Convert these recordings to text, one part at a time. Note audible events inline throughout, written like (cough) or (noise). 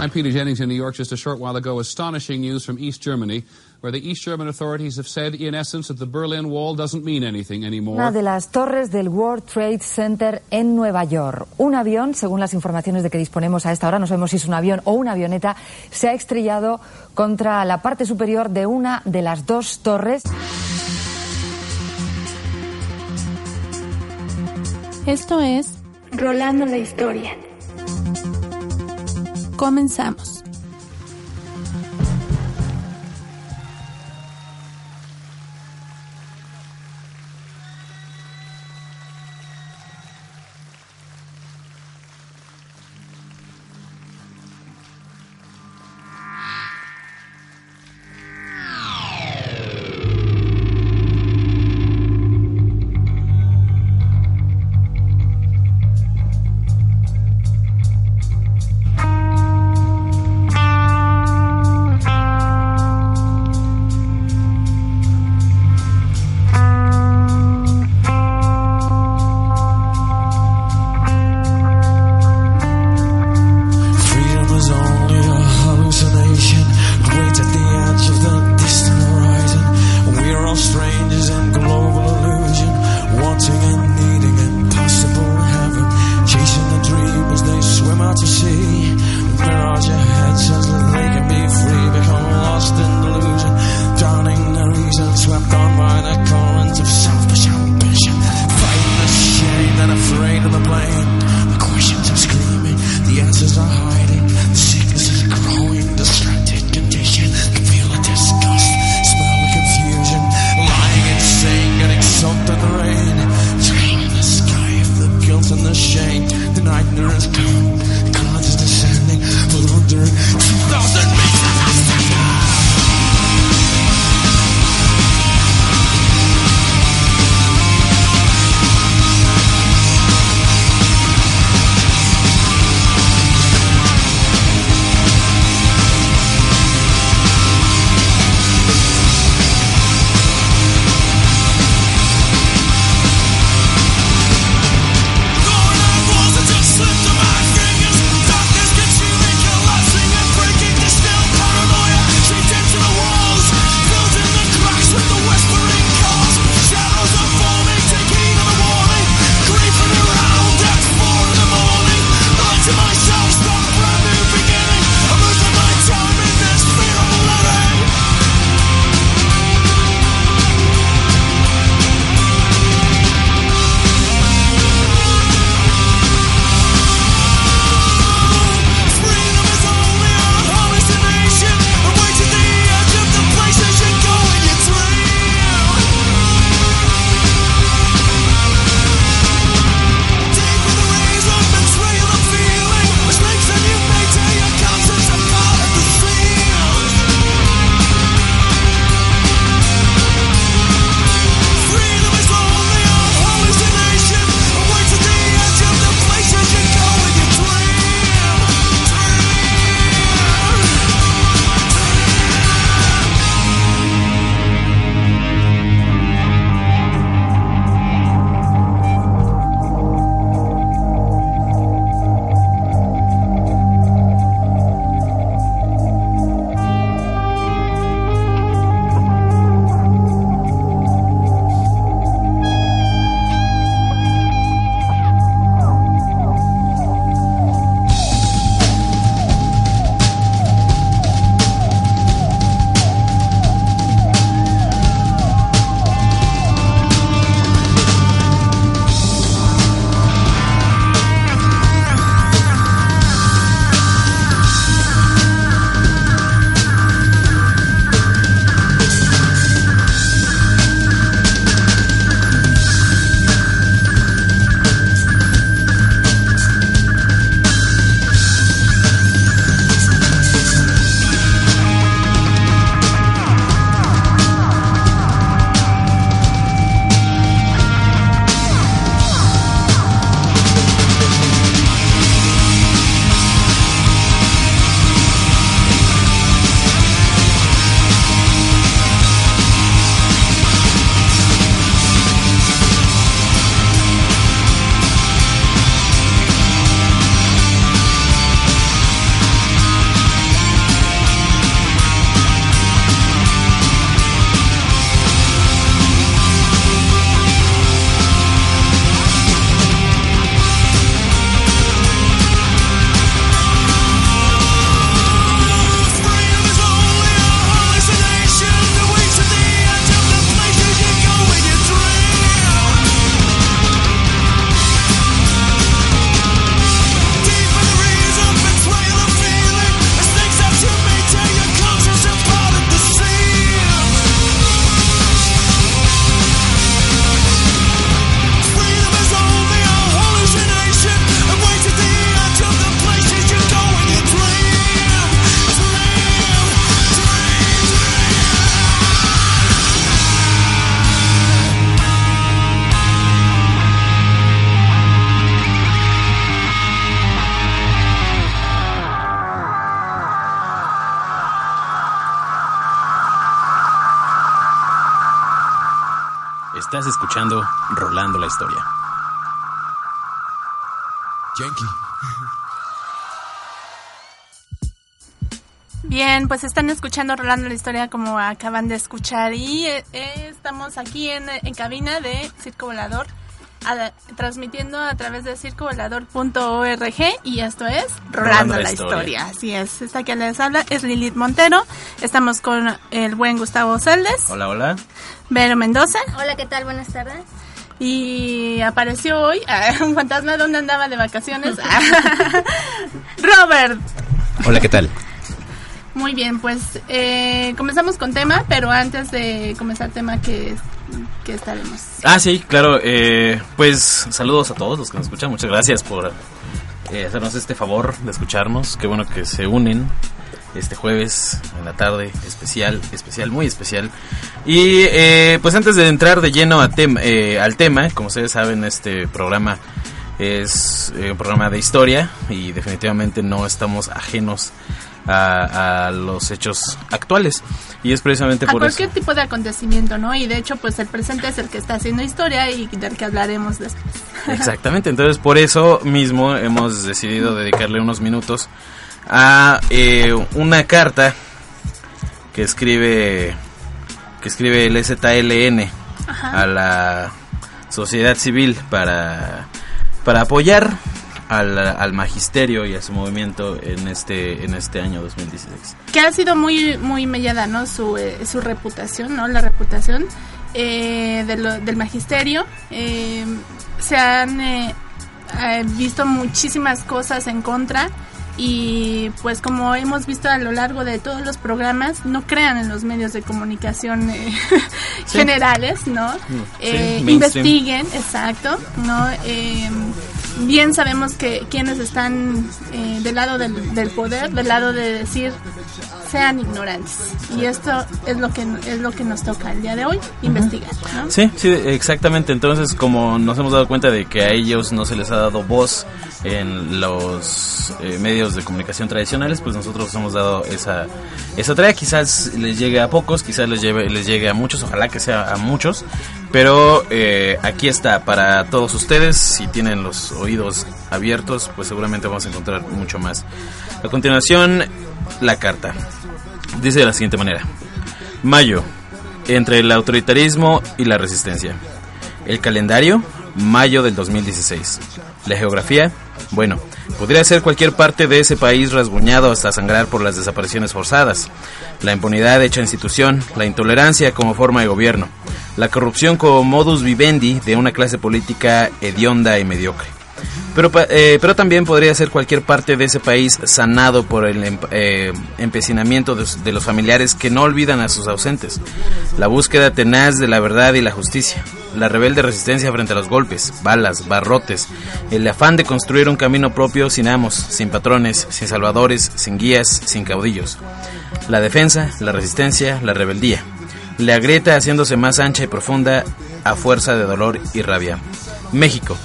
I'm Peter Jennings in New York just a short while ago. Astonishing news from East Germany, where the East German authorities have said, in essence, that the Berlin Wall doesn't mean anything anymore. Una de las torres del World Trade Center en Nueva York. Un avión, según las informaciones de que disponemos a esta hora, no sabemos si es un avión o una avioneta, se ha estrellado contra la parte superior de una de las dos torres. Esto es Rolando la historia. Comenzamos. Historia. Yankee. Bien, pues están escuchando Rolando la Historia como acaban de escuchar y eh, eh, estamos aquí en, en cabina de Circo Volador a- transmitiendo a través de circovolador.org y esto es Rolando, la, historia. Así es, esta que les habla es Lilith Montero. Estamos con el buen Gustavo Celdes, Hola, hola. Vero Mendoza Hola, ¿qué tal? Buenas tardes. Y apareció hoy (laughs) ah, un fantasma donde andaba de vacaciones. (laughs) (laughs) Robert. Hola, ¿qué tal? Muy bien, pues eh, comenzamos con tema, pero antes de comenzar tema que, que estaremos. Ah, sí, claro. eh, pues saludos a todos los que nos escuchan. Muchas gracias por eh, hacernos este favor de escucharnos. Qué bueno que se unen este jueves en la tarde. Especial, especial, muy especial. Y eh, pues antes de entrar de lleno a tem- eh, al tema, como ustedes saben, este programa es eh, un programa de historia y definitivamente no estamos ajenos a, a los hechos actuales. Y es precisamente A por eso. cualquier tipo de acontecimiento, ¿no? Y de hecho, pues el presente es el que está haciendo historia y del que hablaremos después. (laughs) Exactamente, entonces por eso mismo hemos decidido dedicarle unos minutos a eh, una carta que escribe que escribe el ZLN a la sociedad civil para para apoyar al, al magisterio y a su movimiento en este en este año 2016. que ha sido muy muy mellada no su, eh, su reputación no la reputación eh, de lo- del magisterio. Eh, se han eh, visto muchísimas cosas en contra y pues como hemos visto a lo largo de todos los programas no crean en los medios de comunicación eh, generales no Eh, mainstream. investiguen exacto no Eh, bien sabemos que quienes están eh, del lado del, del poder del lado de decir sean ignorantes y esto es lo que es lo que nos toca el día de hoy investigar ¿no? Sí, sí, exactamente. Entonces, como nos hemos dado cuenta de que a ellos no se les ha dado voz en los eh, medios de comunicación tradicionales, pues nosotros hemos dado esa, esa tarea. Quizás les llegue a pocos, quizás les, lleve, les llegue a muchos, ojalá que sea a muchos. Pero eh, aquí está para todos ustedes. Si tienen los oídos abiertos, pues seguramente vamos a encontrar mucho más. A continuación, la carta. Dice de la siguiente manera. Mayo, entre el autoritarismo y la resistencia. El calendario, mayo del 2016. La geografía, bueno, podría ser cualquier parte de ese país rasguñado hasta sangrar por las desapariciones forzadas. La impunidad hecha institución, la intolerancia como forma de gobierno, la corrupción como modus vivendi de una clase política hedionda y mediocre. Pero, eh, pero también podría ser cualquier parte de ese país sanado por el em- eh, empecinamiento de los familiares que no olvidan a sus ausentes, la búsqueda tenaz de la verdad y la justicia, la rebelde resistencia frente a los golpes, balas, barrotes, el afán de construir un camino propio sin amos, sin patrones, sin salvadores, sin guías, sin caudillos, la defensa, la resistencia, la rebeldía, la grieta haciéndose más ancha y profunda a fuerza de dolor y rabia. México,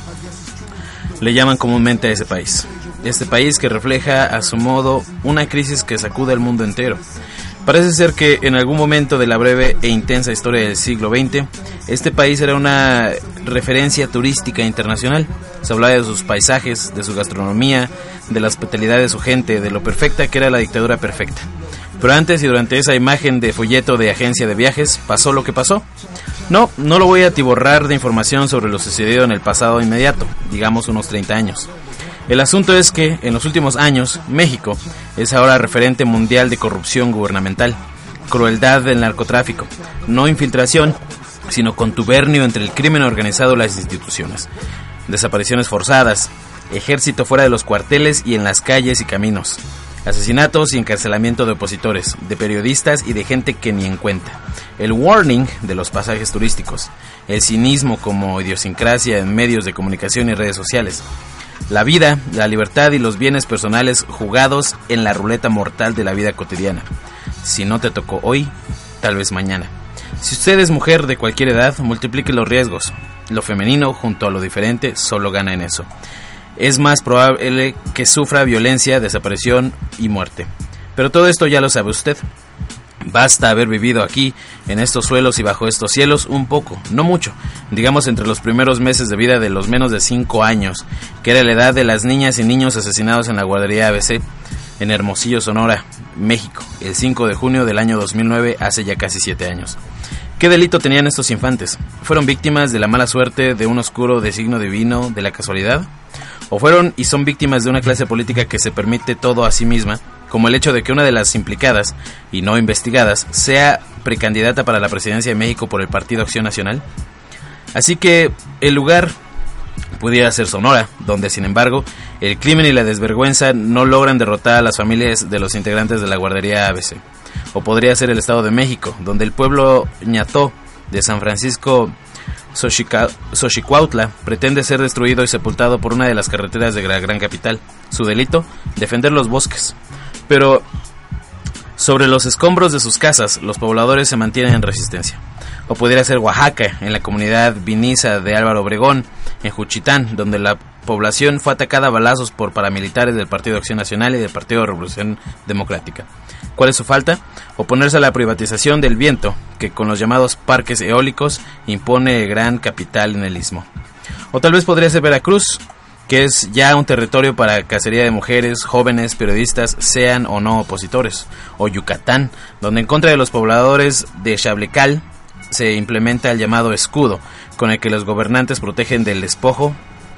le llaman comúnmente a ese país. Este país que refleja a su modo una crisis que sacude al mundo entero. Parece ser que en algún momento de la breve e intensa historia del siglo XX, este país era una referencia turística internacional. Se hablaba de sus paisajes, de su gastronomía, de la hospitalidad de su gente, de lo perfecta que era la dictadura perfecta. Pero antes y durante esa imagen de folleto de agencia de viajes, pasó lo que pasó. No, no lo voy a atiborrar de información sobre lo sucedido en el pasado inmediato, digamos unos 30 años. El asunto es que, en los últimos años, México es ahora referente mundial de corrupción gubernamental, crueldad del narcotráfico, no infiltración, sino contubernio entre el crimen organizado y las instituciones, desapariciones forzadas, ejército fuera de los cuarteles y en las calles y caminos, asesinatos y encarcelamiento de opositores, de periodistas y de gente que ni en cuenta, el warning de los pasajes turísticos, el cinismo como idiosincrasia en medios de comunicación y redes sociales, la vida, la libertad y los bienes personales jugados en la ruleta mortal de la vida cotidiana. Si no te tocó hoy, tal vez mañana. Si usted es mujer de cualquier edad, multiplique los riesgos. Lo femenino junto a lo diferente solo gana en eso. Es más probable que sufra violencia, desaparición y muerte. Pero todo esto ya lo sabe usted. Basta haber vivido aquí, en estos suelos y bajo estos cielos, un poco, no mucho, digamos entre los primeros meses de vida de los menos de 5 años, que era la edad de las niñas y niños asesinados en la guardería ABC, en Hermosillo, Sonora, México, el 5 de junio del año 2009, hace ya casi 7 años. ¿Qué delito tenían estos infantes? ¿Fueron víctimas de la mala suerte, de un oscuro designo divino, de la casualidad? ¿O fueron y son víctimas de una clase política que se permite todo a sí misma, como el hecho de que una de las implicadas, y no investigadas, sea precandidata para la presidencia de México por el Partido Acción Nacional? Así que el lugar pudiera ser Sonora, donde sin embargo el crimen y la desvergüenza no logran derrotar a las familias de los integrantes de la guardería ABC. O podría ser el Estado de México, donde el pueblo ñató de San Francisco Xochicuautla pretende ser destruido y sepultado por una de las carreteras de la gran capital. Su delito, defender los bosques. Pero sobre los escombros de sus casas, los pobladores se mantienen en resistencia. O pudiera ser Oaxaca, en la comunidad viniza de Álvaro Obregón, en Juchitán, donde la población fue atacada a balazos por paramilitares del Partido Acción Nacional y del Partido Revolución Democrática. ¿Cuál es su falta? Oponerse a la privatización del viento, que con los llamados parques eólicos impone gran capital en el istmo. O tal vez podría ser Veracruz, que es ya un territorio para cacería de mujeres, jóvenes, periodistas, sean o no opositores. O Yucatán, donde en contra de los pobladores de Chablecal se implementa el llamado escudo, con el que los gobernantes protegen del despojo.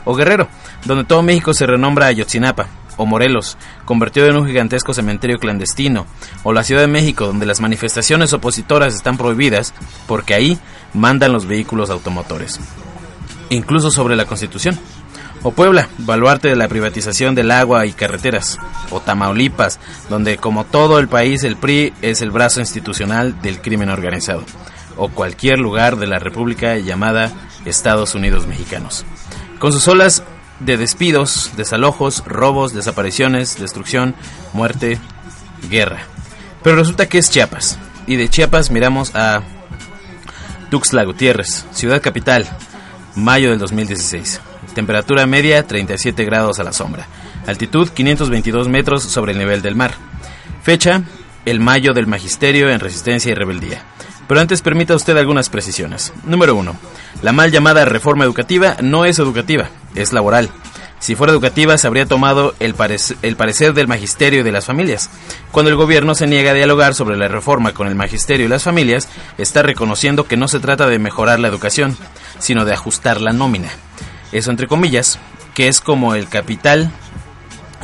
O Guerrero, donde todo México se renombra Ayotzinapa. O Morelos, convertido en un gigantesco cementerio clandestino. O la Ciudad de México, donde las manifestaciones opositoras están prohibidas porque ahí mandan los vehículos automotores. Incluso sobre la Constitución. O Puebla, baluarte de la privatización del agua y carreteras. O Tamaulipas, donde como todo el país el PRI es el brazo institucional del crimen organizado. O cualquier lugar de la República llamada Estados Unidos Mexicanos. Con sus olas de despidos, desalojos, robos, desapariciones, destrucción, muerte, guerra. Pero resulta que es Chiapas. Y de Chiapas miramos a Tuxtla Gutiérrez, ciudad capital, mayo del 2016. Temperatura media 37 grados a la sombra. Altitud 522 metros sobre el nivel del mar. Fecha el mayo del magisterio en resistencia y rebeldía. Pero antes permita usted algunas precisiones. Número 1. La mal llamada reforma educativa no es educativa, es laboral. Si fuera educativa, se habría tomado el, parec- el parecer del magisterio y de las familias. Cuando el gobierno se niega a dialogar sobre la reforma con el magisterio y las familias, está reconociendo que no se trata de mejorar la educación, sino de ajustar la nómina. Eso entre comillas, que es como el capital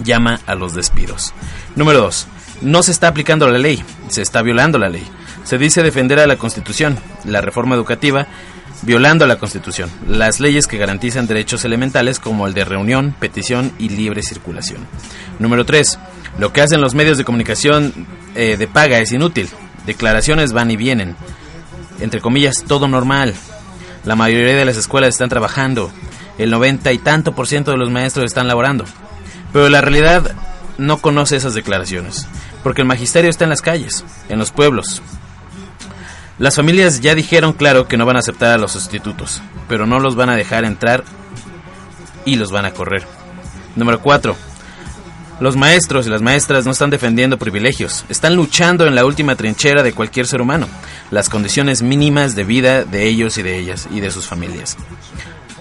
llama a los despidos. Número 2. No se está aplicando la ley, se está violando la ley. Se dice defender a la Constitución, la reforma educativa, violando la Constitución, las leyes que garantizan derechos elementales como el de reunión, petición y libre circulación. Número 3. Lo que hacen los medios de comunicación eh, de paga es inútil. Declaraciones van y vienen. Entre comillas, todo normal. La mayoría de las escuelas están trabajando. El 90 y tanto por ciento de los maestros están laborando. Pero la realidad no conoce esas declaraciones, porque el magisterio está en las calles, en los pueblos. Las familias ya dijeron claro que no van a aceptar a los sustitutos, pero no los van a dejar entrar y los van a correr. Número 4. Los maestros y las maestras no están defendiendo privilegios, están luchando en la última trinchera de cualquier ser humano, las condiciones mínimas de vida de ellos y de ellas y de sus familias.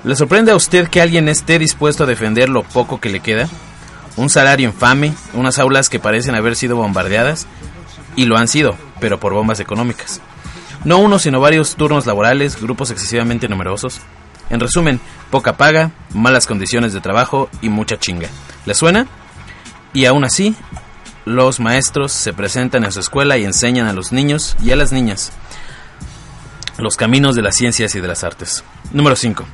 ¿Le sorprende a usted que alguien esté dispuesto a defender lo poco que le queda? Un salario infame, unas aulas que parecen haber sido bombardeadas, y lo han sido, pero por bombas económicas. No uno, sino varios turnos laborales, grupos excesivamente numerosos. En resumen, poca paga, malas condiciones de trabajo y mucha chinga. ¿Le suena? Y aún así, los maestros se presentan en su escuela y enseñan a los niños y a las niñas los caminos de las ciencias y de las artes. Número 5.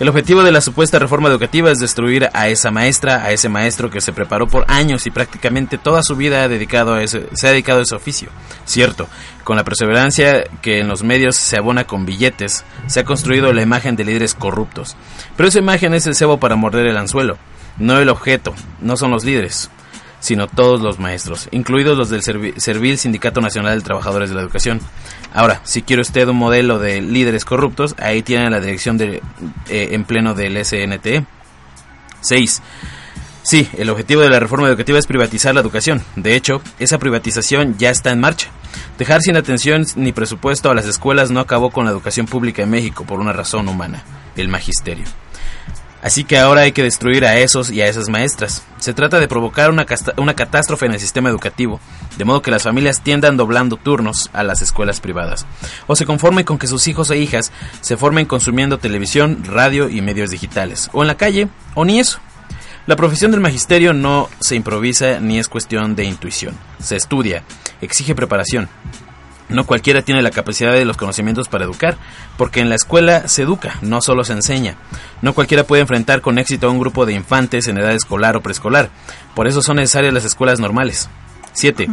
El objetivo de la supuesta reforma educativa es destruir a esa maestra, a ese maestro que se preparó por años y prácticamente toda su vida ha dedicado a ese, se ha dedicado a ese oficio. Cierto, con la perseverancia que en los medios se abona con billetes, se ha construido la imagen de líderes corruptos. Pero esa imagen es el cebo para morder el anzuelo, no el objeto, no son los líderes sino todos los maestros, incluidos los del Servi- Servil Sindicato Nacional de Trabajadores de la Educación. Ahora, si quiere usted un modelo de líderes corruptos, ahí tiene la dirección de, eh, en pleno del SNTE. 6. Sí, el objetivo de la reforma educativa es privatizar la educación. De hecho, esa privatización ya está en marcha. Dejar sin atención ni presupuesto a las escuelas no acabó con la educación pública en México por una razón humana, el magisterio. Así que ahora hay que destruir a esos y a esas maestras. Se trata de provocar una, una catástrofe en el sistema educativo, de modo que las familias tiendan doblando turnos a las escuelas privadas, o se conformen con que sus hijos e hijas se formen consumiendo televisión, radio y medios digitales, o en la calle, o ni eso. La profesión del magisterio no se improvisa ni es cuestión de intuición, se estudia, exige preparación. No cualquiera tiene la capacidad de los conocimientos para educar, porque en la escuela se educa, no solo se enseña. No cualquiera puede enfrentar con éxito a un grupo de infantes en edad escolar o preescolar, por eso son necesarias las escuelas normales. 7.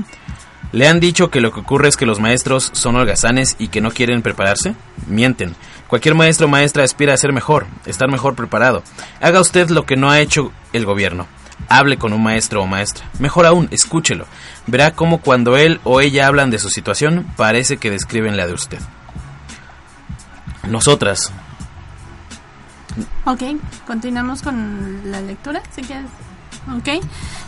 ¿Le han dicho que lo que ocurre es que los maestros son holgazanes y que no quieren prepararse? Mienten. Cualquier maestro o maestra aspira a ser mejor, estar mejor preparado. Haga usted lo que no ha hecho el gobierno. Hable con un maestro o maestra. Mejor aún, escúchelo. Verá cómo cuando él o ella hablan de su situación, parece que describen la de usted. Nosotras, Ok, continuamos con la lectura, si quieres. Ok.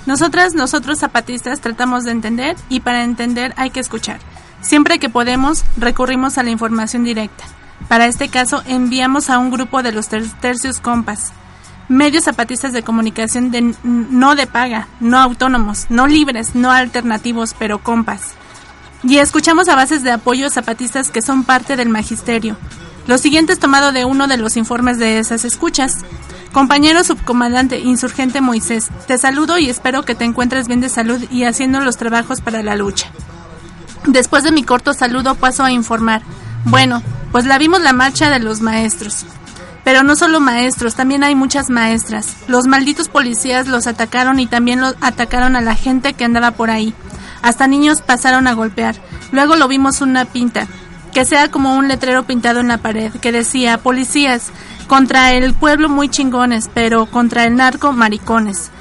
Nosotras, nosotros zapatistas tratamos de entender y para entender hay que escuchar. Siempre que podemos, recurrimos a la información directa. Para este caso, enviamos a un grupo de los ter- tercios compas, medios zapatistas de comunicación de, no de paga, no autónomos, no libres, no alternativos, pero compas. Y escuchamos a bases de apoyo zapatistas que son parte del magisterio. Lo siguiente es tomado de uno de los informes de esas escuchas. Compañero subcomandante insurgente Moisés, te saludo y espero que te encuentres bien de salud y haciendo los trabajos para la lucha. Después de mi corto saludo paso a informar. Bueno, pues la vimos la marcha de los maestros. Pero no solo maestros, también hay muchas maestras. Los malditos policías los atacaron y también los atacaron a la gente que andaba por ahí. Hasta niños pasaron a golpear. Luego lo vimos una pinta, que sea como un letrero pintado en la pared, que decía, policías, contra el pueblo muy chingones, pero contra el narco maricones.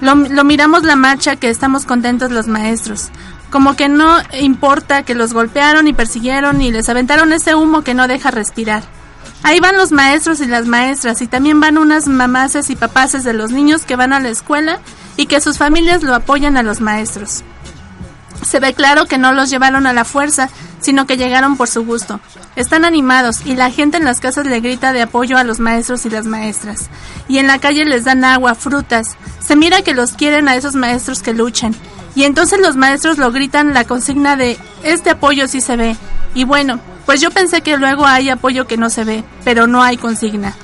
Lo, lo miramos la marcha que estamos contentos los maestros. Como que no importa que los golpearon y persiguieron y les aventaron ese humo que no deja respirar. Ahí van los maestros y las maestras y también van unas mamaces y papaces de los niños que van a la escuela y que sus familias lo apoyan a los maestros. Se ve claro que no los llevaron a la fuerza, sino que llegaron por su gusto. Están animados y la gente en las casas le grita de apoyo a los maestros y las maestras. Y en la calle les dan agua, frutas. Se mira que los quieren a esos maestros que luchan. Y entonces los maestros lo gritan la consigna de este apoyo sí se ve. Y bueno, pues yo pensé que luego hay apoyo que no se ve, pero no hay consigna.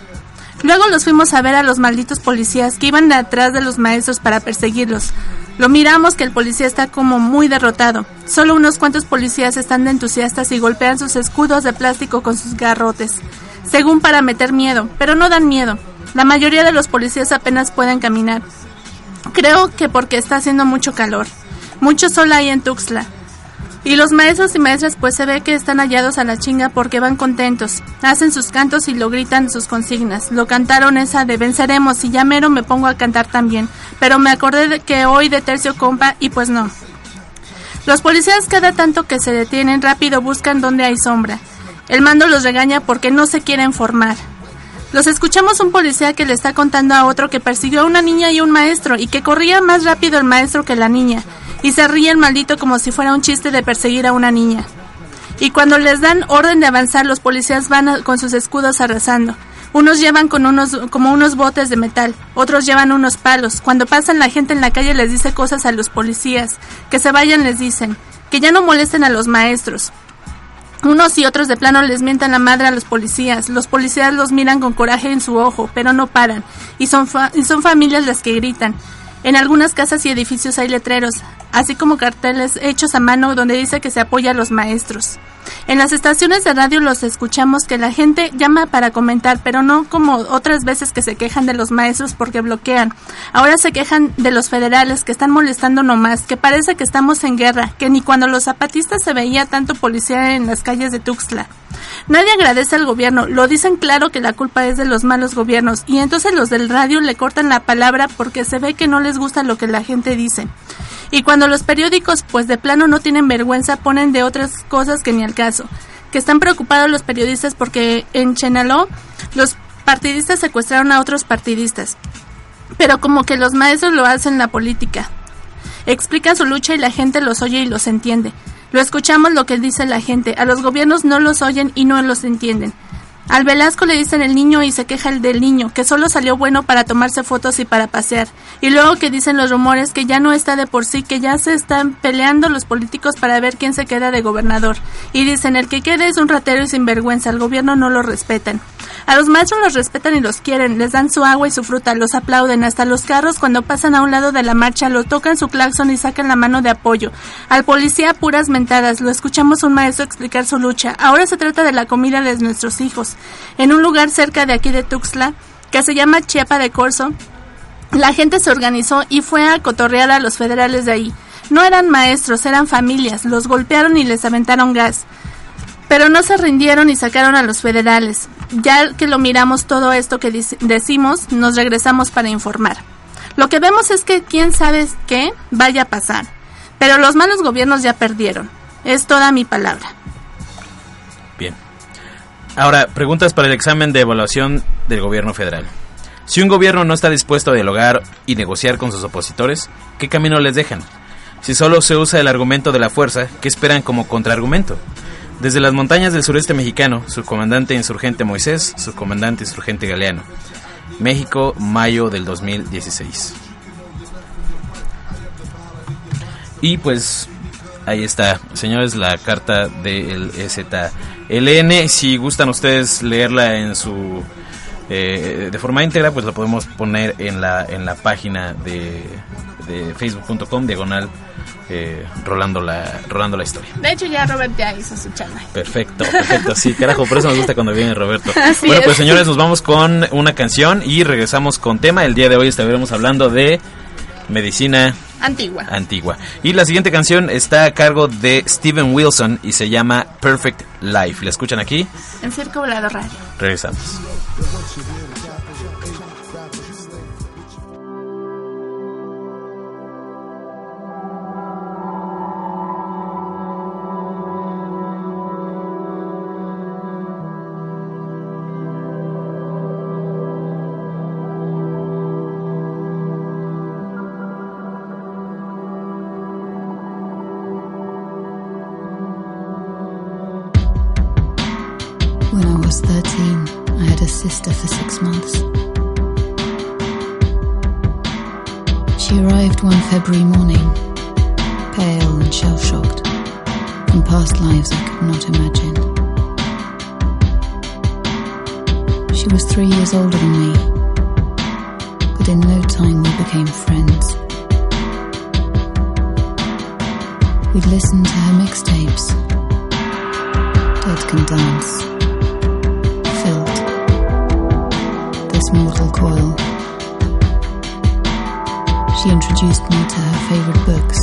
Luego los fuimos a ver a los malditos policías que iban atrás de los maestros para perseguirlos. Lo miramos que el policía está como muy derrotado. Solo unos cuantos policías están de entusiastas y golpean sus escudos de plástico con sus garrotes, según para meter miedo, pero no dan miedo. La mayoría de los policías apenas pueden caminar. Creo que porque está haciendo mucho calor. Mucho sol hay en Tuxtla. Y los maestros y maestras pues se ve que están hallados a la chinga porque van contentos. Hacen sus cantos y lo gritan sus consignas. Lo cantaron esa de venceremos y ya mero me pongo a cantar también. Pero me acordé de que hoy de tercio compa y pues no. Los policías cada tanto que se detienen rápido buscan donde hay sombra. El mando los regaña porque no se quieren formar. Los escuchamos un policía que le está contando a otro que persiguió a una niña y un maestro y que corría más rápido el maestro que la niña. Y se ríe el maldito como si fuera un chiste de perseguir a una niña. Y cuando les dan orden de avanzar, los policías van con sus escudos arrasando. Unos llevan con unos, como unos botes de metal, otros llevan unos palos. Cuando pasan la gente en la calle les dice cosas a los policías. Que se vayan les dicen. Que ya no molesten a los maestros. Unos y otros de plano les mientan la madre a los policías. Los policías los miran con coraje en su ojo, pero no paran. Y son, y son familias las que gritan. En algunas casas y edificios hay letreros, así como carteles hechos a mano donde dice que se apoya a los maestros. En las estaciones de radio los escuchamos que la gente llama para comentar, pero no como otras veces que se quejan de los maestros porque bloquean. Ahora se quejan de los federales que están molestando nomás, que parece que estamos en guerra, que ni cuando los zapatistas se veía tanto policía en las calles de Tuxtla. Nadie agradece al gobierno, lo dicen claro que la culpa es de los malos gobiernos y entonces los del radio le cortan la palabra porque se ve que no les gusta lo que la gente dice. Y cuando los periódicos pues de plano no tienen vergüenza ponen de otras cosas que ni al que están preocupados los periodistas porque en Chenaló los partidistas secuestraron a otros partidistas. Pero como que los maestros lo hacen la política. Explican su lucha y la gente los oye y los entiende. Lo escuchamos lo que dice la gente. A los gobiernos no los oyen y no los entienden. Al Velasco le dicen el niño y se queja el del niño, que solo salió bueno para tomarse fotos y para pasear. Y luego que dicen los rumores que ya no está de por sí, que ya se están peleando los políticos para ver quién se queda de gobernador. Y dicen el que quede es un ratero y sinvergüenza, al gobierno no lo respetan. A los maestros los respetan y los quieren, les dan su agua y su fruta, los aplauden, hasta los carros cuando pasan a un lado de la marcha lo tocan su claxon y sacan la mano de apoyo. Al policía puras mentadas, lo escuchamos un maestro explicar su lucha. Ahora se trata de la comida de nuestros hijos. En un lugar cerca de aquí de Tuxtla, que se llama Chiapa de Corzo, la gente se organizó y fue a cotorrear a los federales de ahí. No eran maestros, eran familias, los golpearon y les aventaron gas. Pero no se rindieron y sacaron a los federales. Ya que lo miramos todo esto que decimos, nos regresamos para informar. Lo que vemos es que quién sabe qué vaya a pasar. Pero los malos gobiernos ya perdieron. Es toda mi palabra. Bien. Ahora, preguntas para el examen de evaluación del gobierno federal. Si un gobierno no está dispuesto a dialogar y negociar con sus opositores, ¿qué camino les dejan? Si solo se usa el argumento de la fuerza, ¿qué esperan como contraargumento? Desde las montañas del sureste mexicano, su comandante insurgente Moisés, su comandante insurgente Galeano. México, mayo del 2016. Y pues ahí está, señores, la carta del ZLN. Si gustan ustedes leerla en su eh, de forma íntegra, pues la podemos poner en la en la página de, de facebook.com diagonal eh, rolando la rolando la historia. De hecho, ya Robert ya hizo su chamba. Perfecto, perfecto, sí, carajo, por eso nos gusta cuando viene Roberto. (laughs) Así bueno, es. pues señores, nos vamos con una canción y regresamos con tema. El día de hoy estaremos hablando de medicina Antigua. antigua. Y la siguiente canción está a cargo de Steven Wilson y se llama Perfect Life. ¿La escuchan aquí? En Circo Volado Radio. Regresamos. February morning, pale and shell shocked, from past lives I could not imagine. She was three years older than me, but in no time we became friends. We'd listen to her mixtapes. Dead Can Dance felt this mortal coil. She introduced me to her favorite books,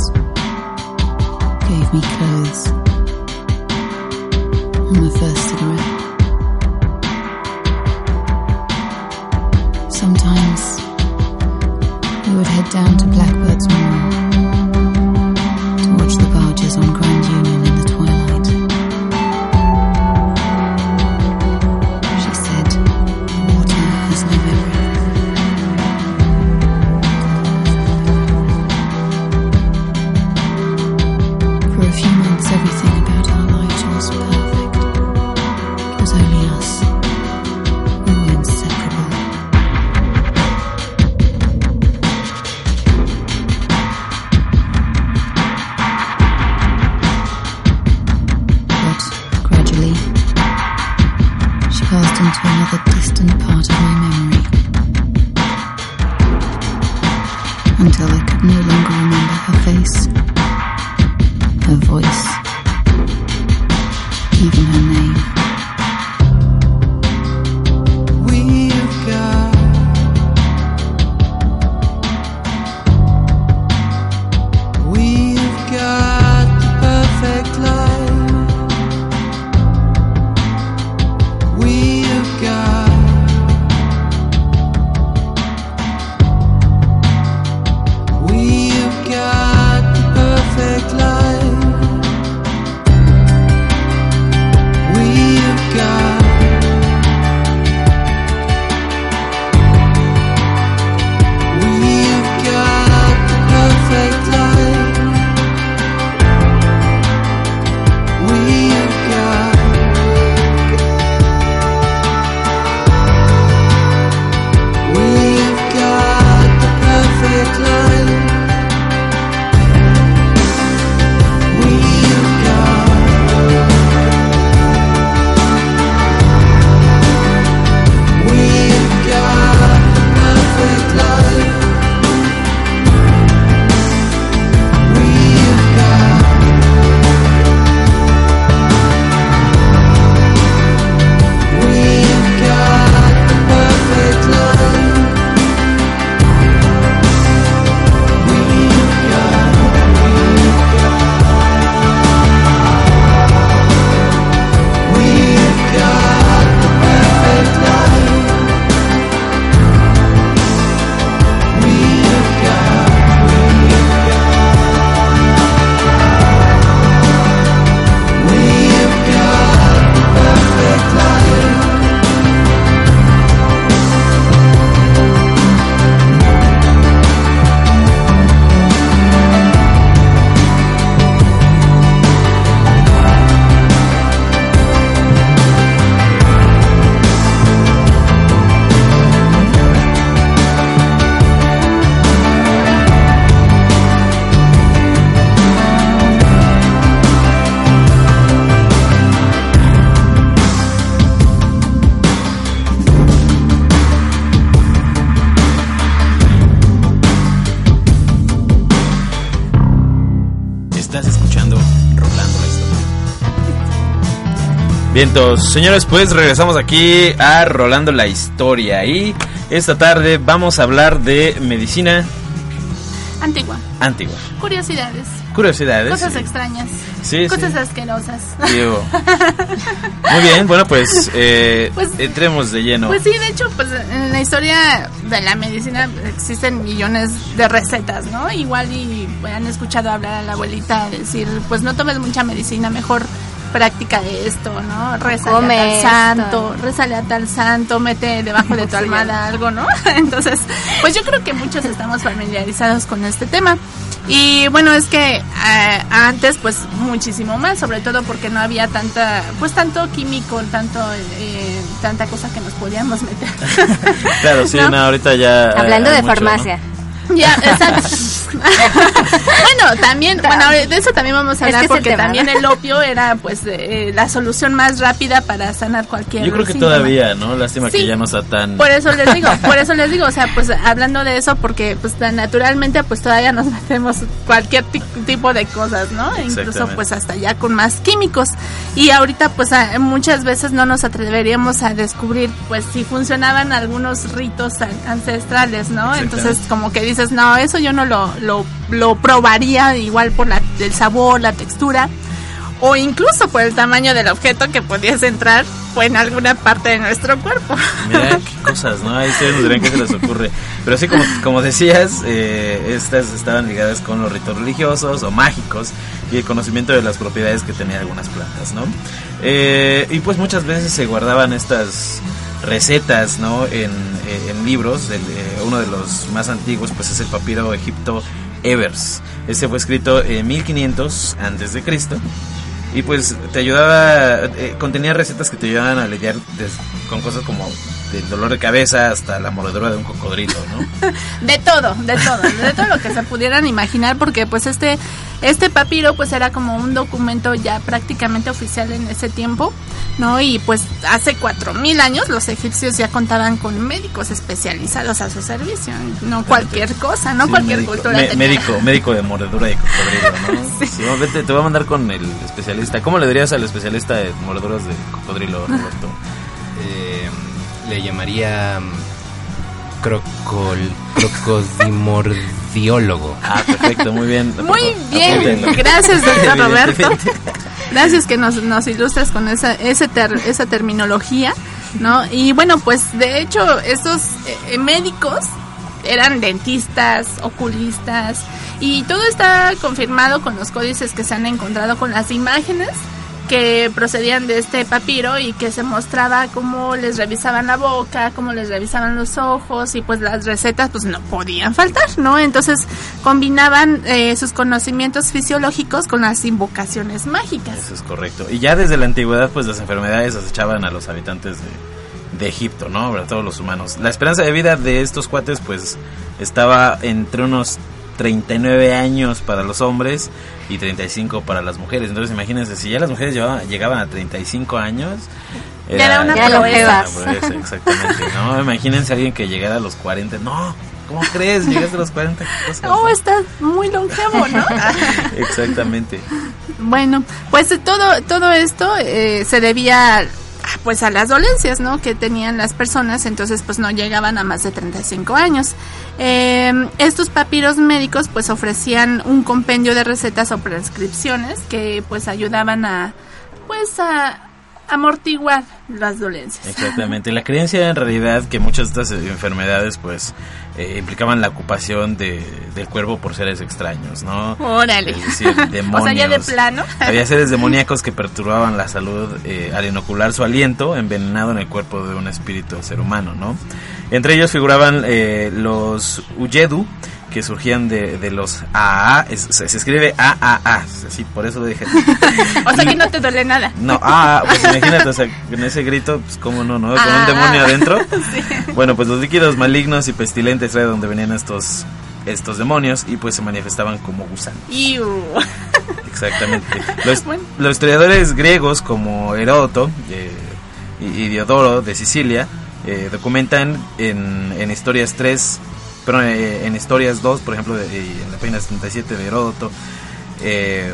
gave me clothes, and my first cigarette. Sometimes we would head down to Blackbird's Moor to watch the barges on Grand Vientos, señores, pues regresamos aquí a Rolando la Historia y esta tarde vamos a hablar de medicina Antigua. antigua. Curiosidades. Curiosidades. Cosas extrañas. Sí, Cosas sí. asquerosas. Diego. (laughs) Muy bien, bueno, pues, eh, Pues- entremos de lleno. Pues sí, de hecho, pues en la historia de la medicina existen millones de recetas, ¿no? Igual y han escuchado hablar a la abuelita decir, pues no tomes mucha medicina, mejor práctica esto, ¿no? Rézale a tal esto. santo, rézale a tal santo, mete debajo de tu almohada algo, ¿no? (laughs) Entonces, pues yo creo que muchos estamos familiarizados con este tema. Y bueno, es que eh, antes pues muchísimo más, sobre todo porque no había tanta, pues tanto químico, tanto, eh, tanta cosa que nos podíamos meter. (laughs) Claro, sí, (laughs) ¿no? no, ahorita ya. Hablando hay de mucho, farmacia. Ya, (laughs) exacto. (laughs) bueno, también, bueno, de eso también vamos a hablar es porque tema, también ¿no? el opio era pues eh, la solución más rápida para sanar cualquier. Yo creo que síntoma. todavía, ¿no? Lástima que ya no está tan. Por eso les digo, por eso les digo, o sea, pues hablando de eso, porque pues tan naturalmente pues todavía nos metemos cualquier ti- tipo de cosas, ¿no? Incluso pues hasta ya con más químicos. Y ahorita pues muchas veces no nos atreveríamos a descubrir pues si funcionaban algunos ritos an- ancestrales, ¿no? Entonces como que no, eso yo no lo, lo, lo probaría igual por la, el sabor, la textura o incluso por el tamaño del objeto que pudiese entrar en alguna parte de nuestro cuerpo. Mira qué (laughs) cosas, ¿no? Ahí ustedes nos dirán qué se les ocurre. Pero sí, como, como decías, eh, estas estaban ligadas con los ritos religiosos o mágicos y el conocimiento de las propiedades que tenían algunas plantas, ¿no? Eh, y pues muchas veces se guardaban estas recetas, ¿no? En, en libros. El, eh, uno de los más antiguos, pues es el papiro Egipto Evers. Este fue escrito en 1500 antes de Cristo. Y pues te ayudaba, eh, contenía recetas que te ayudaban a des- con cosas como del dolor de cabeza hasta la mordedura de un cocodrilo, ¿no? (laughs) De todo, de todo, de todo lo que se pudieran imaginar, porque pues este, este papiro pues era como un documento ya prácticamente oficial en ese tiempo, ¿no? Y pues hace cuatro mil años los egipcios ya contaban con médicos especializados a su servicio, no cualquier cosa, no Sí, cualquier médico, cultura. me- tenía. médico, médico de mordedura de cocodrilo, ¿no? (laughs) Sí, vete, te voy a mandar con el especialista. ¿Cómo le dirías al especialista de mordeduras de cocodrilo, Roberto? Eh, le llamaría mm, crocol, crocodimordiólogo. Ah, perfecto, muy bien. Muy bien, Apúntenlo. gracias doctor Roberto. Gracias que nos, nos ilustras con esa, ese ter- esa terminología, ¿no? Y bueno, pues de hecho estos eh, médicos eran dentistas, oculistas, y todo está confirmado con los códices que se han encontrado con las imágenes que procedían de este papiro y que se mostraba cómo les revisaban la boca, cómo les revisaban los ojos y pues las recetas pues no podían faltar, ¿no? Entonces combinaban eh, sus conocimientos fisiológicos con las invocaciones mágicas. Eso es correcto. Y ya desde la antigüedad, pues las enfermedades acechaban a los habitantes de, de Egipto, ¿no? Sobre todo los humanos. La esperanza de vida de estos cuates, pues, estaba entre unos 39 años para los hombres y 35 para las mujeres. Entonces, imagínense, si ya las mujeres llevaban- llegaban a 35 años, Ya era una Era proeza. longevas. una proeza, exactamente, ¿no? (laughs) Imagínense a alguien que llegara a los 40. No, ¿cómo crees? Llegaste a los 40. ¿qué cosas? Oh, estás muy longevo, ¿no? (laughs) (laughs) Exactamente. Bueno, pues todo todo esto eh, se debía pues a las dolencias, ¿no? Que tenían las personas, entonces pues no llegaban a más de 35 años. Eh, estos papiros médicos pues ofrecían un compendio de recetas o prescripciones que pues ayudaban a pues a amortiguar las dolencias. Exactamente. La creencia en realidad que muchas de estas eh, enfermedades pues eh, implicaban la ocupación de, del cuerpo por seres extraños, ¿no? Órale. Es decir, demonios. o sea, ya de plano. Había seres demoníacos que perturbaban la salud eh, al inocular su aliento envenenado en el cuerpo de un espíritu de ser humano, ¿no? Entre ellos figuraban eh, los Uyedu, que surgían de, de los AAA, es- se, se escribe AAA, sí, por eso lo dije. (laughs) o sea que no te duele nada. No, ah, pues imagínate, o sea, con ese grito, pues cómo no, ¿no? Con Ah. un demonio adentro. (laughs) Bueno, pues los líquidos malignos y pestilentes era de donde venían estos estos demonios y pues se manifestaban como gusanos. Iu. Exactamente. Los, (laughs) Bueno. los historiadores griegos como Heródoto eh, y, y Diodoro de Sicilia eh, documentan en, en historias 3, pero eh, en historias 2, por ejemplo, de- eh, en la página 77 de Heródoto, eh,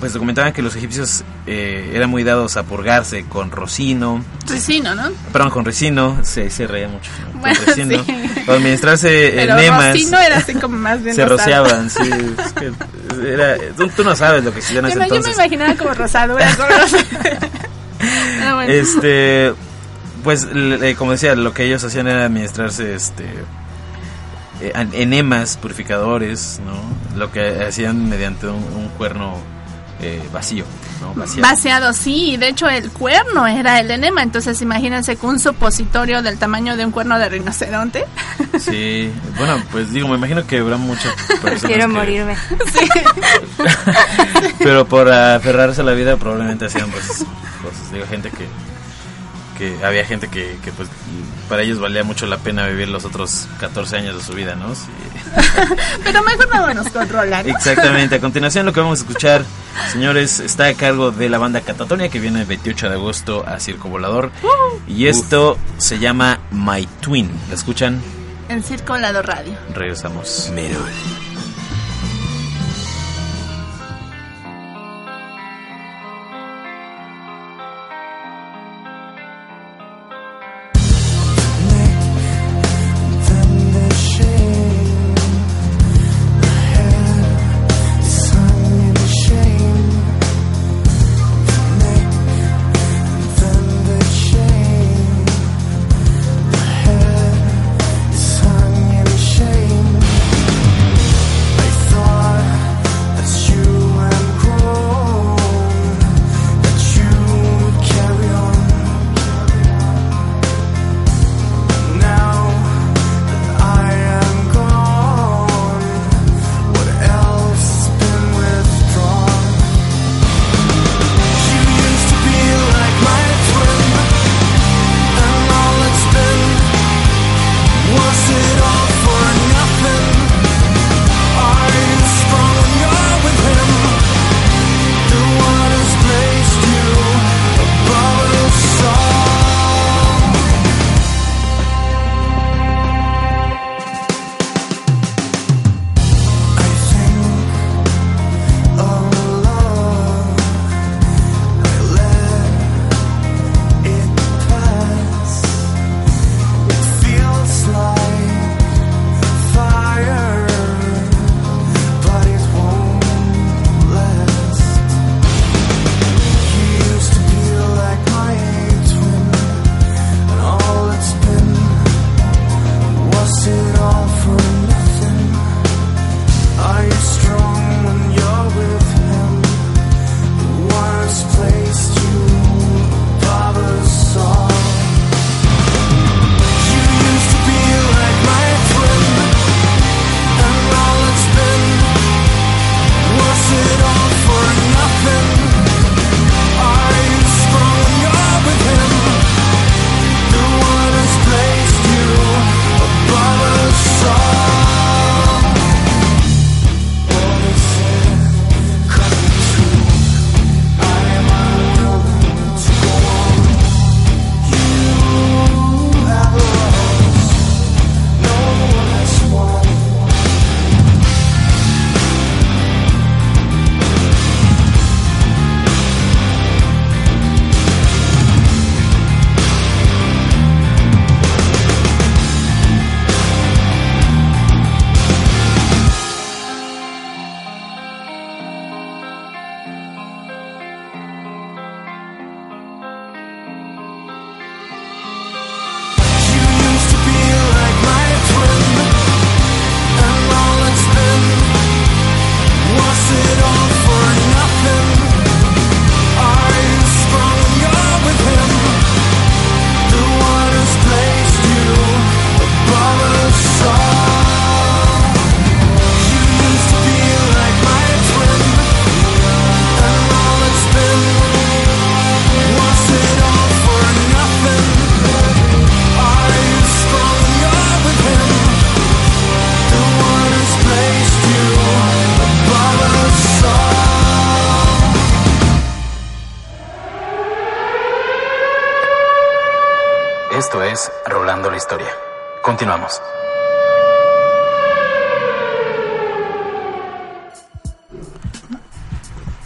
pues documentaban que los egipcios eh, eran muy dados a purgarse con rocino, Ricino, ¿no? perdón, con resino, se, se reía mucho, ¿no? Bueno, con resino, sí. o administrarse enemas, Rocino era así como más bien se rosado. rociaban, sí, es que era, tú, tú no sabes lo que existía en ese Yo, me- yo me entonces. imaginaba como rosadura. (laughs) bueno. Este, pues, eh, como decía, lo que ellos hacían era administrarse, este, eh, enemas purificadores, ¿no? Lo que hacían mediante un, un cuerno eh, vacío, ¿no? Vaciado. Vaciado, sí, y de hecho el cuerno era el enema, entonces imagínense que un supositorio del tamaño de un cuerno de rinoceronte. (laughs) Sí, bueno, pues digo, me imagino que habrá muchas personas Quiero que- morirme. (laughs) (laughs) Pero por aferrarse a la vida probablemente hacían pues cosas. Digo, gente que, que había gente que, que pues para ellos valía mucho la pena vivir los otros 14 años de su vida, ¿no? Sí. (laughs) Pero mejor no nos controlan. ¿no? Exactamente. A continuación lo que vamos a escuchar, señores, está a cargo de la banda Catatonia que viene el 28 de agosto a Circo Volador. Y esto se llama My Twin. ¿La escuchan? En Circo Lado Radio. Regresamos. Esto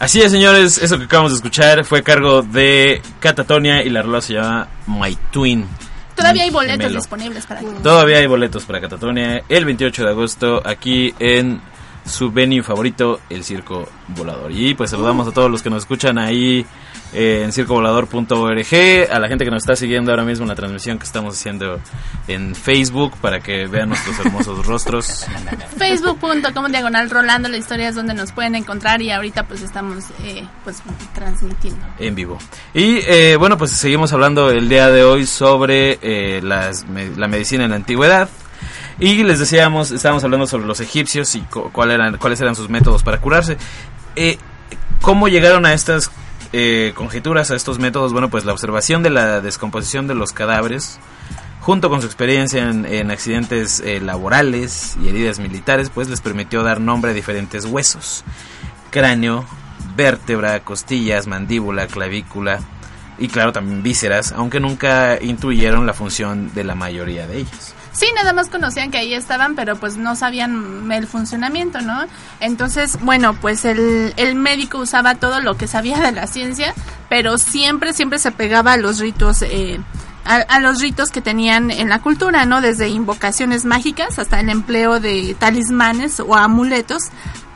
Así es, señores, eso que acabamos de escuchar fue a cargo de Catatonia y la rola se llama My Twin. Todavía hay boletos gemelo. disponibles para que. Todavía hay boletos para Catatonia el 28 de agosto aquí en su venue favorito, el Circo Volador. Y pues saludamos a todos los que nos escuchan ahí eh, en circovolador.org, a la gente que nos está siguiendo ahora mismo en la transmisión que estamos haciendo en Facebook para que vean nuestros hermosos (laughs) rostros. Facebook.com diagonal Rolando la historia es donde nos pueden encontrar y ahorita pues estamos eh, pues transmitiendo. en vivo. Y eh, bueno, pues seguimos hablando el día de hoy sobre eh, las me- la medicina en la antigüedad. Y les decíamos, estábamos hablando sobre los egipcios y cu- cuál eran, cuáles eran sus métodos para curarse. Eh, ¿Cómo llegaron a estas eh, conjeturas, a estos métodos? Bueno, pues la observación de la descomposición de los cadáveres, junto con su experiencia en, en accidentes eh, laborales y heridas militares, pues les permitió dar nombre a diferentes huesos. Cráneo, vértebra, costillas, mandíbula, clavícula y claro también vísceras, aunque nunca intuyeron la función de la mayoría de ellas. Sí, nada más conocían que ahí estaban, pero pues no sabían el funcionamiento, ¿no? Entonces, bueno, pues el, el médico usaba todo lo que sabía de la ciencia, pero siempre, siempre se pegaba a los ritos, eh, a, a los ritos que tenían en la cultura, ¿no? Desde invocaciones mágicas hasta el empleo de talismanes o amuletos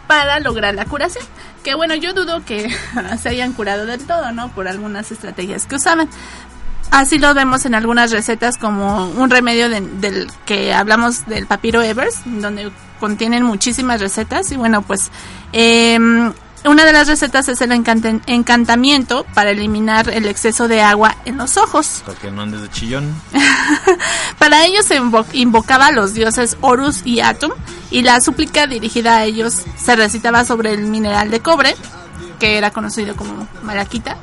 para lograr la curación. Que bueno, yo dudo que (laughs) se hayan curado del todo, ¿no? Por algunas estrategias que usaban. Así lo vemos en algunas recetas como un remedio de- del que hablamos del papiro Evers, donde contienen muchísimas recetas. Y bueno, pues eh, una de las recetas es el encantamiento para eliminar el exceso de agua en los ojos. Para que no andes de chillón. (laughs) Para ello se invo- invocaba a los dioses Horus y Atum y la súplica dirigida a ellos se recitaba sobre el mineral de cobre, que era conocido como malaquita.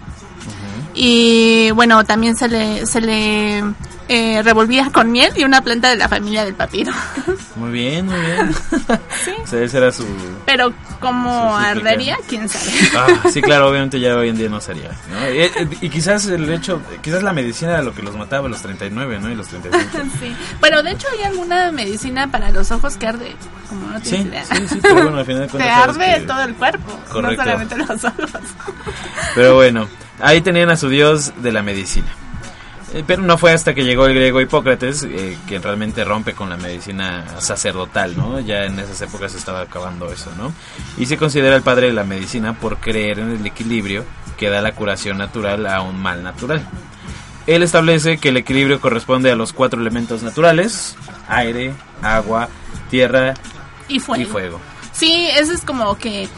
Y bueno, también se le, se le eh, revolvía con miel y una planta de la familia del papiro. Muy bien, muy bien. (laughs) O sea, ese era su... Pero como ardería, quién sabe. (laughs) Ah, sí, claro, obviamente ya hoy en día no sería. ¿no? Y, eh, y quizás el hecho, quizás la medicina era lo que los mataba a los 39, ¿no? Y los 35. (laughs) Sí. Pero de hecho hay alguna medicina para los ojos que arde, como no tienes Sí, idea. sí, sí, pero bueno, al final de cuentas arde que- todo el cuerpo, Correcto. no solamente los ojos. Pero bueno, ahí tenían a su dios de la medicina. Eh, Pero no fue hasta que llegó el griego Hipócrates eh, que realmente rompe con la medicina sacerdotal, ¿no? Ya en esas épocas se estaba acabando eso, ¿no? Y se considera el padre de la medicina por creer en el equilibrio que da la curación natural a un mal natural. Él establece que el equilibrio corresponde a los cuatro elementos naturales, aire, agua, tierra Y fuego. y fuego. Sí, eso es como que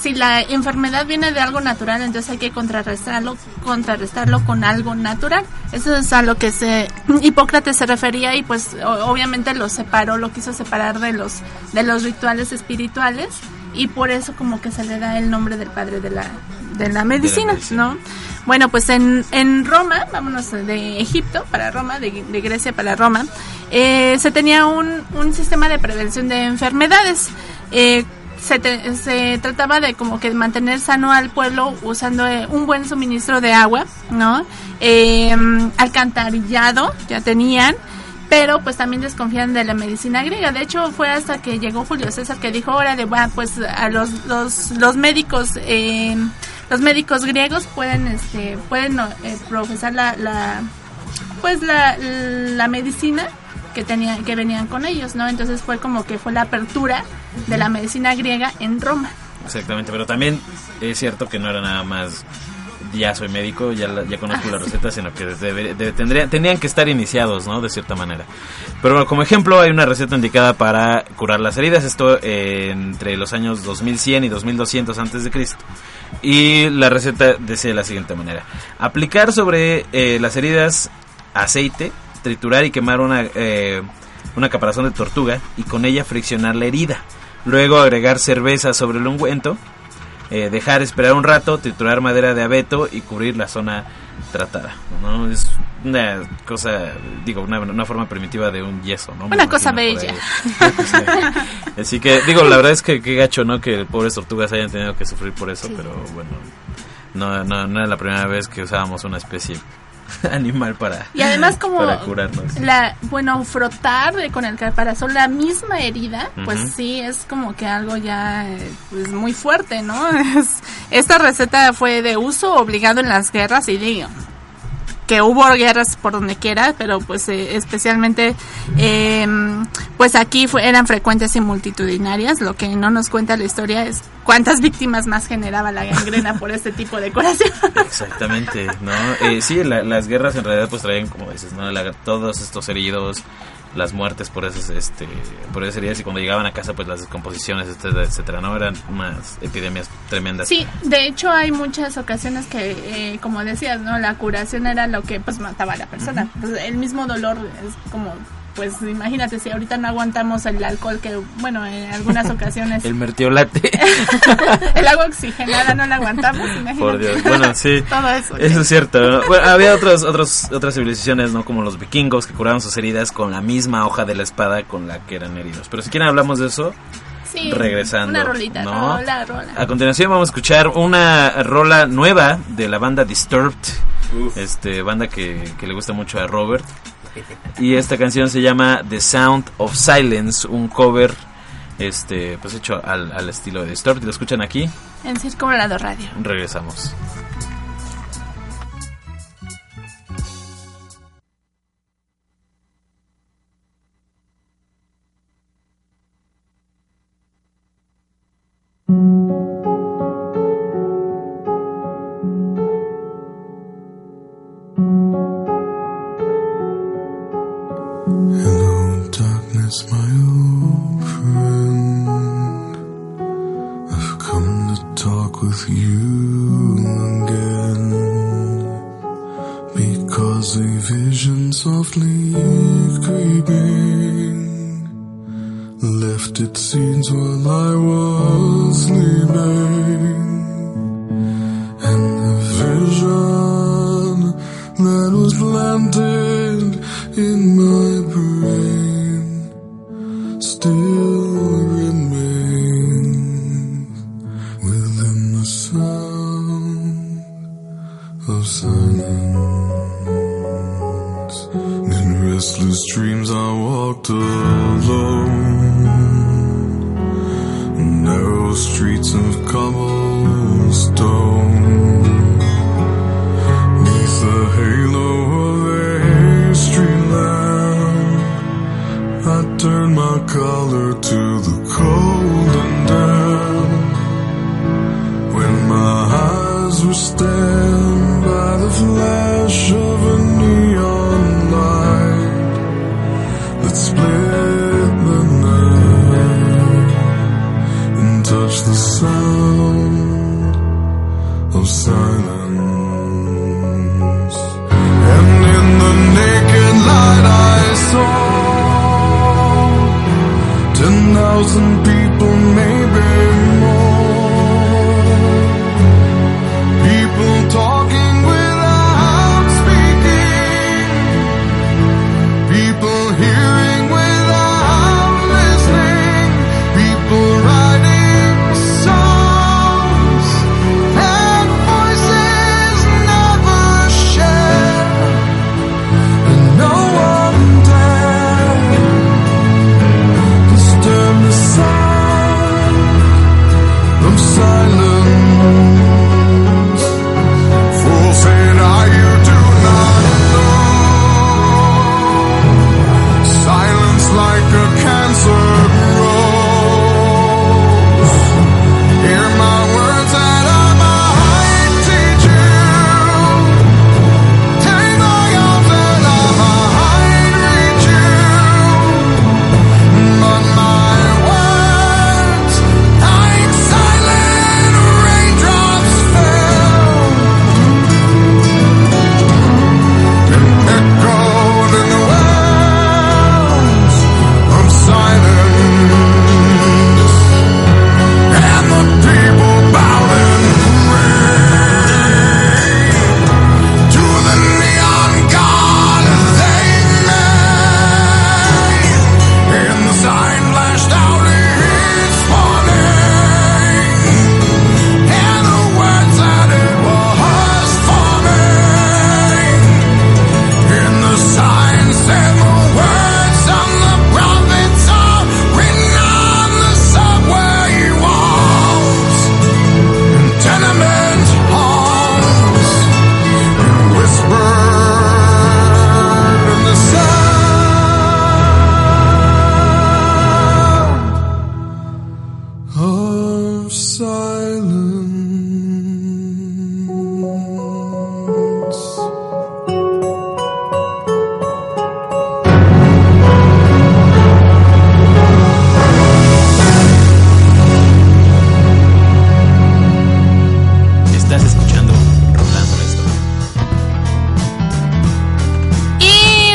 si la enfermedad viene de algo natural, entonces hay que contrarrestarlo, contrarrestarlo con algo natural. Eso es a lo que se Hipócrates se refería y pues o- obviamente lo separó, lo quiso separar de los de los rituales espirituales y por eso como que se le da el nombre del padre de la de la medicina, ¿no? Bueno, pues en, en Roma, vámonos de Egipto para Roma, de, de Grecia para Roma, eh, se tenía un, un sistema de prevención de enfermedades. Eh, se, te- se trataba de como que mantener sano al pueblo usando eh, un buen suministro de agua, ¿no? Eh, alcantarillado, ya tenían, pero pues también desconfían de la medicina griega. De hecho, fue hasta que llegó Julio César que dijo, órale, va, pues a los, los, los médicos, eh, los médicos griegos pueden, este, pueden eh, profesar la, la, pues la, la medicina que tenían, que venían con ellos, ¿no? Entonces fue como que fue la apertura de la medicina griega en Roma. Exactamente, pero también es cierto que no era nada más ya soy médico, ya, la- ya conozco la receta, sino que debe- debe- tendría- tenían que estar iniciados, ¿no? De cierta manera. Pero bueno, como ejemplo hay una receta indicada para curar las heridas, esto eh, entre los años 2100 y 2200 antes de Cristo. Y la receta decía de la siguiente manera: aplicar sobre eh, las heridas aceite, triturar y quemar una eh, una caparazón de tortuga y con ella friccionar la herida. Luego agregar cerveza sobre el ungüento, eh, dejar esperar un rato, triturar madera de abeto y cubrir la zona tratada. ¿no? Es una cosa, digo, una, una forma primitiva de un yeso. ¿no? Una cosa bella. (laughs) Así que, digo, la verdad es que qué gacho, ¿no? Que pobres tortugas hayan tenido que sufrir por eso, pero bueno, no, no, no era la primera vez que usábamos una especie (laughs) animal para, Y además (laughs) como para curarnos. la bueno frotar con el caparazón la misma herida, pues sí es como que algo ya pues muy fuerte, ¿no? (laughs) Es- esta receta fue de uso obligado en las guerras y digo que hubo guerras por donde quiera, pero pues eh, especialmente eh, pues aquí fue- eran frecuentes y multitudinarias. Lo que no nos cuenta la historia es cuántas (laughs) víctimas más generaba la gangrena por este tipo de curación. Exactamente, ¿no? Eh, sí, la- las guerras en realidad pues traían, como dices, ¿no? La- todos estos heridos, las muertes por esas, este, por esas heridas y cuando llegaban a casa pues las descomposiciones, etcétera, etcétera, ¿no? Eran unas epidemias tremendas. Sí, de hecho hay muchas ocasiones que, eh, como decías, ¿no? La curación era lo que pues mataba a la persona. Pues, el mismo dolor es como, pues imagínate, si ahorita no aguantamos el alcohol, que bueno, en algunas (laughs) ocasiones El mertiolate. (laughs) el agua oxigenada no la aguantamos, imagínate. Por Dios, bueno, sí. (laughs) Todo eso. Eso es cierto. ¿no? Bueno, había otros, otros, otras civilizaciones, ¿no? Como los vikingos que curaban sus heridas con la misma hoja de la espada con la que eran heridos. Pero si quieren hablamos de eso, Sí, regresando, Una rolita, ¿no? rola, rola. A continuación vamos a escuchar una rola nueva de la banda Disturbed, este banda que, que le gusta mucho a Robert. (laughs) Y esta canción se llama The Sound of Silence, un cover este pues hecho al, al estilo de Disturbed. Lo escuchan aquí, En Circo Radio. regresamos. Because a vision softly creeping left its seeds while I was sleeping.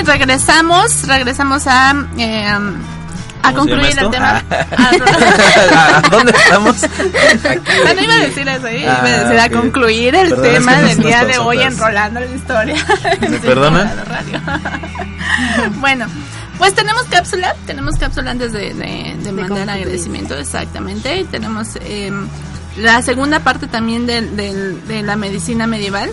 Y regresamos, regresamos a, eh, a ¿Cómo se concluir el tema. esto? ¿A (laughs) dónde estamos? (laughs) Bueno, iba a decir eso, ¿eh? iba a Ah, decir a concluir el Perdón, es tema que no del día de hoy atrás. enrolando la historia. ¿Me (laughs) Radio. bueno, pues tenemos cápsula, tenemos cápsula antes de, de, de mandar concluir. agradecimiento, exactamente. Y tenemos eh, la segunda parte también del- del- de la medicina medieval.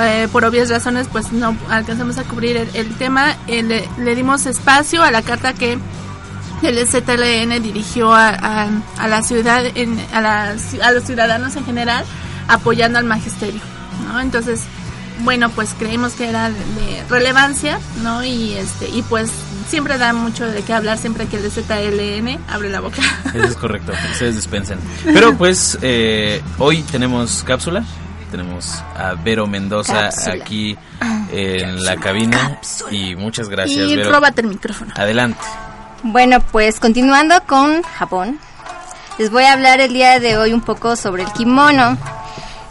Eh, por obvias razones, pues no alcanzamos a cubrir el, el tema. Eh, le, le dimos espacio a la carta que el ZLN dirigió a, a- a la ciudad, en, a, la a los ciudadanos en general, apoyando al magisterio, ¿no? Entonces, bueno, pues creímos que era de, de relevancia, ¿no? Y este y pues siempre da mucho de qué hablar siempre que el ZLN abre la boca. Eso es correcto, ustedes dispensen. (laughs) Pero pues eh, hoy tenemos cápsula, tenemos a Vero Mendoza Cápsula. aquí en la cabina y muchas gracias. y Vero. róbate el micrófono. Adelante. Bueno, pues continuando con Japón, les voy a hablar el día de hoy un poco sobre el kimono.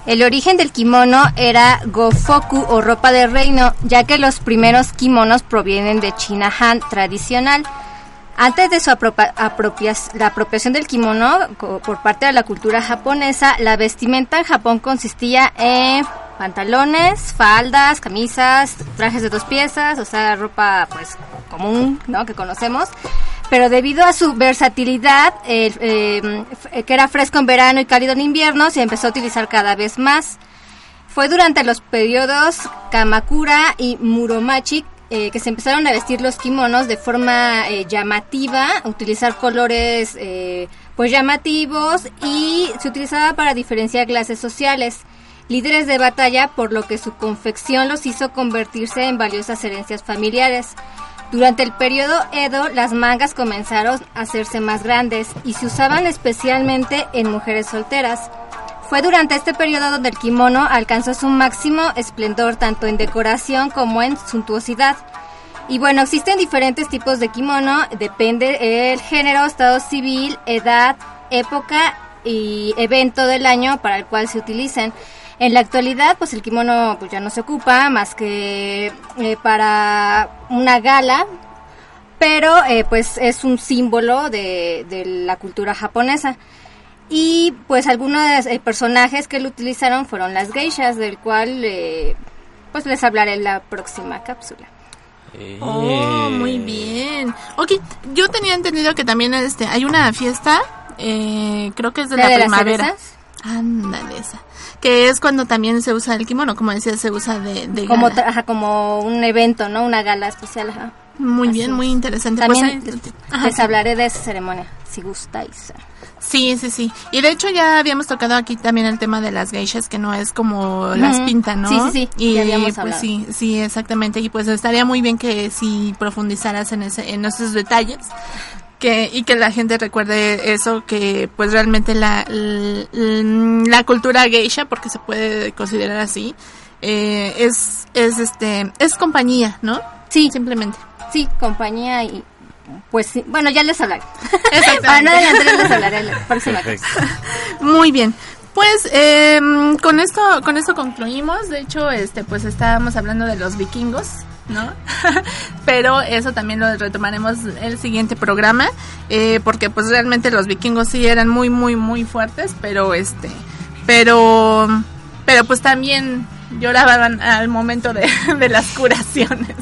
El origen del kimono era gofoku o ropa de reino, ya que los primeros kimonos provienen de China Han tradicional. Antes de su apropias- la apropiación del kimono por parte de la cultura japonesa, la vestimenta en Japón consistía en pantalones, faldas, camisas, trajes de dos piezas, o sea, ropa pues común. Que conocemos. Pero debido a su versatilidad, el, eh, que era fresco en verano y cálido en invierno, se empezó a utilizar cada vez más. Fue durante los periodos Kamakura y Muromachi eh, que se empezaron a vestir los kimonos de forma eh, llamativa, utilizar colores eh, pues llamativos y se utilizaba para diferenciar clases sociales, líderes de batalla, por lo que su confección los hizo convertirse en valiosas herencias familiares. Durante el periodo Edo, las mangas comenzaron a hacerse más grandes y se usaban especialmente en mujeres solteras. Fue durante este periodo donde el kimono alcanzó su máximo esplendor tanto en decoración como en suntuosidad. Y bueno, existen diferentes tipos de kimono, depende el género, estado civil, edad, época y evento del año para el cual se utilizan. En la actualidad, pues el kimono pues ya no se ocupa más que eh, para una gala, pero eh, pues es un símbolo de, de la cultura japonesa. Y pues algunos eh, personajes que lo utilizaron fueron las geishas, del cual eh, pues les hablaré en la próxima cápsula. Oh, muy bien. Ok, yo tenía entendido que también este hay una fiesta, eh, creo que es de ¿La la, de primavera. Ándale, esa. Que es cuando también se usa el kimono, como decía, se usa de, de Como, gala. tra- ajá, como un evento, ¿no? Una gala especial. ajá. Muy Así bien, es. muy interesante. También Pues, les, Ajá, les sí. hablaré de esa ceremonia, si gustáis. Sí, sí, sí. Y de hecho ya habíamos tocado aquí también el tema de las geishas, que no es como las pintan, ¿no? Sí, sí, sí, Y ya pues hablado. sí, sí, exactamente. Y pues estaría muy bien que si profundizaras en ese, en esos detalles. Que, y que la gente recuerde eso, que pues realmente la, l- l- la cultura geisha, porque se puede considerar así, eh, es, es este, es compañía, ¿no? Sí. Simplemente. Sí, compañía y pues sí. Bueno, ya les hablaré. Para no adelantar, les hablaré la (laughs) próxima cápsula. Muy bien. Pues eh, con esto con esto concluimos. De hecho, este pues estábamos hablando de los vikingos, ¿no? (laughs) Pero eso también lo retomaremos el siguiente programa, eh, porque pues realmente los vikingos sí eran muy muy muy fuertes, pero este, pero pero pues también lloraban al momento de, de las curaciones.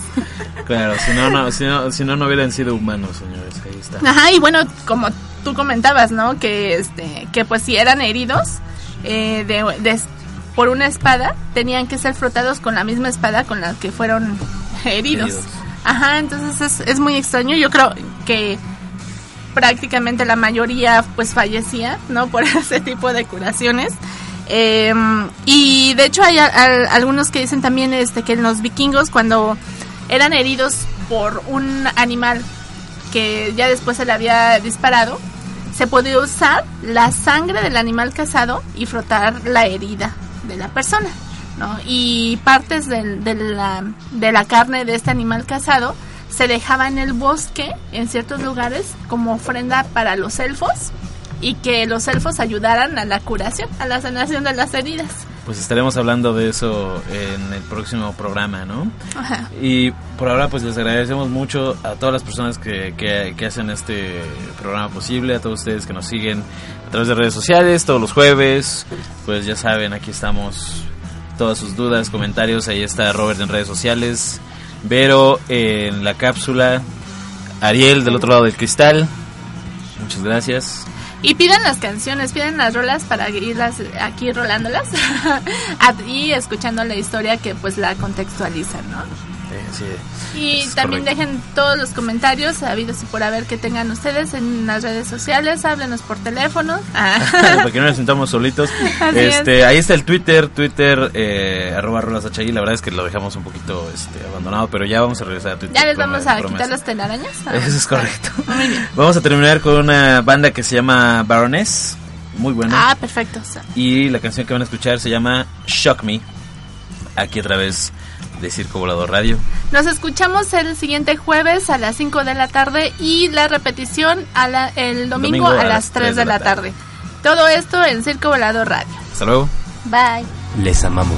Claro, si no, no, si no, si no, no hubieran sido humanos, señores. Ahí está. Ajá, y bueno, como tú comentabas, ¿no? Que este, que pues si eran heridos eh, de, de- por una espada, tenían que ser frotados con la misma espada con la que fueron heridos. Heridos. Ajá, entonces es, es muy extraño. Yo creo que prácticamente la mayoría pues fallecía, ¿no? (laughs) Por ese tipo de curaciones. Eh, y de hecho hay algunos que dicen también este que los vikingos cuando eran heridos por un animal que ya después se le había disparado, se podía usar la sangre del animal cazado y frotar la herida de la persona, ¿no? Y partes del- de, la, de la carne de este animal cazado se dejaba en el bosque, en ciertos lugares, como ofrenda para los elfos y que los elfos ayudaran a la curación, a la sanación de las heridas. Pues estaremos hablando de eso en el próximo programa, ¿no? Ajá. Y por ahora pues les agradecemos mucho a todas las personas que, que, que hacen este programa posible, a todos ustedes que nos siguen a través de redes sociales todos los jueves. Pues ya saben, aquí estamos. Todas sus dudas, comentarios, ahí está Robert en redes sociales, Vero en la cápsula, Ariel del otro lado del cristal. Muchas gracias. Y pidan las canciones, pidan las rolas para irlas aquí rolándolas (laughs) y escuchando la historia que pues la contextualizan, ¿no? Y es también correcto. dejen todos los comentarios habidos y por haber que tengan ustedes en las redes sociales, háblenos por teléfono. Ah. (laughs) para que no nos sintamos solitos. (laughs) Así este, ahí está el Twitter, Twitter eh, arroba rolas HI. La verdad es que lo dejamos un poquito este, abandonado, pero ya vamos a regresar a Twitter. ya les vamos a promesa. quitar las telarañas. Ah, (laughs) Eso es correcto. Muy bien. Vamos a terminar con una banda que se llama Baroness, muy buena. Ah, perfecto. Y la canción que van a escuchar se llama Shock Me, aquí a través de Circo Volador Radio. Nos escuchamos el siguiente jueves a las 5 de la tarde y la repetición a la- el domingo, a, las 3 de la tarde. Todo esto en Circo Volador Radio. Hasta luego. Bye. Les amamos.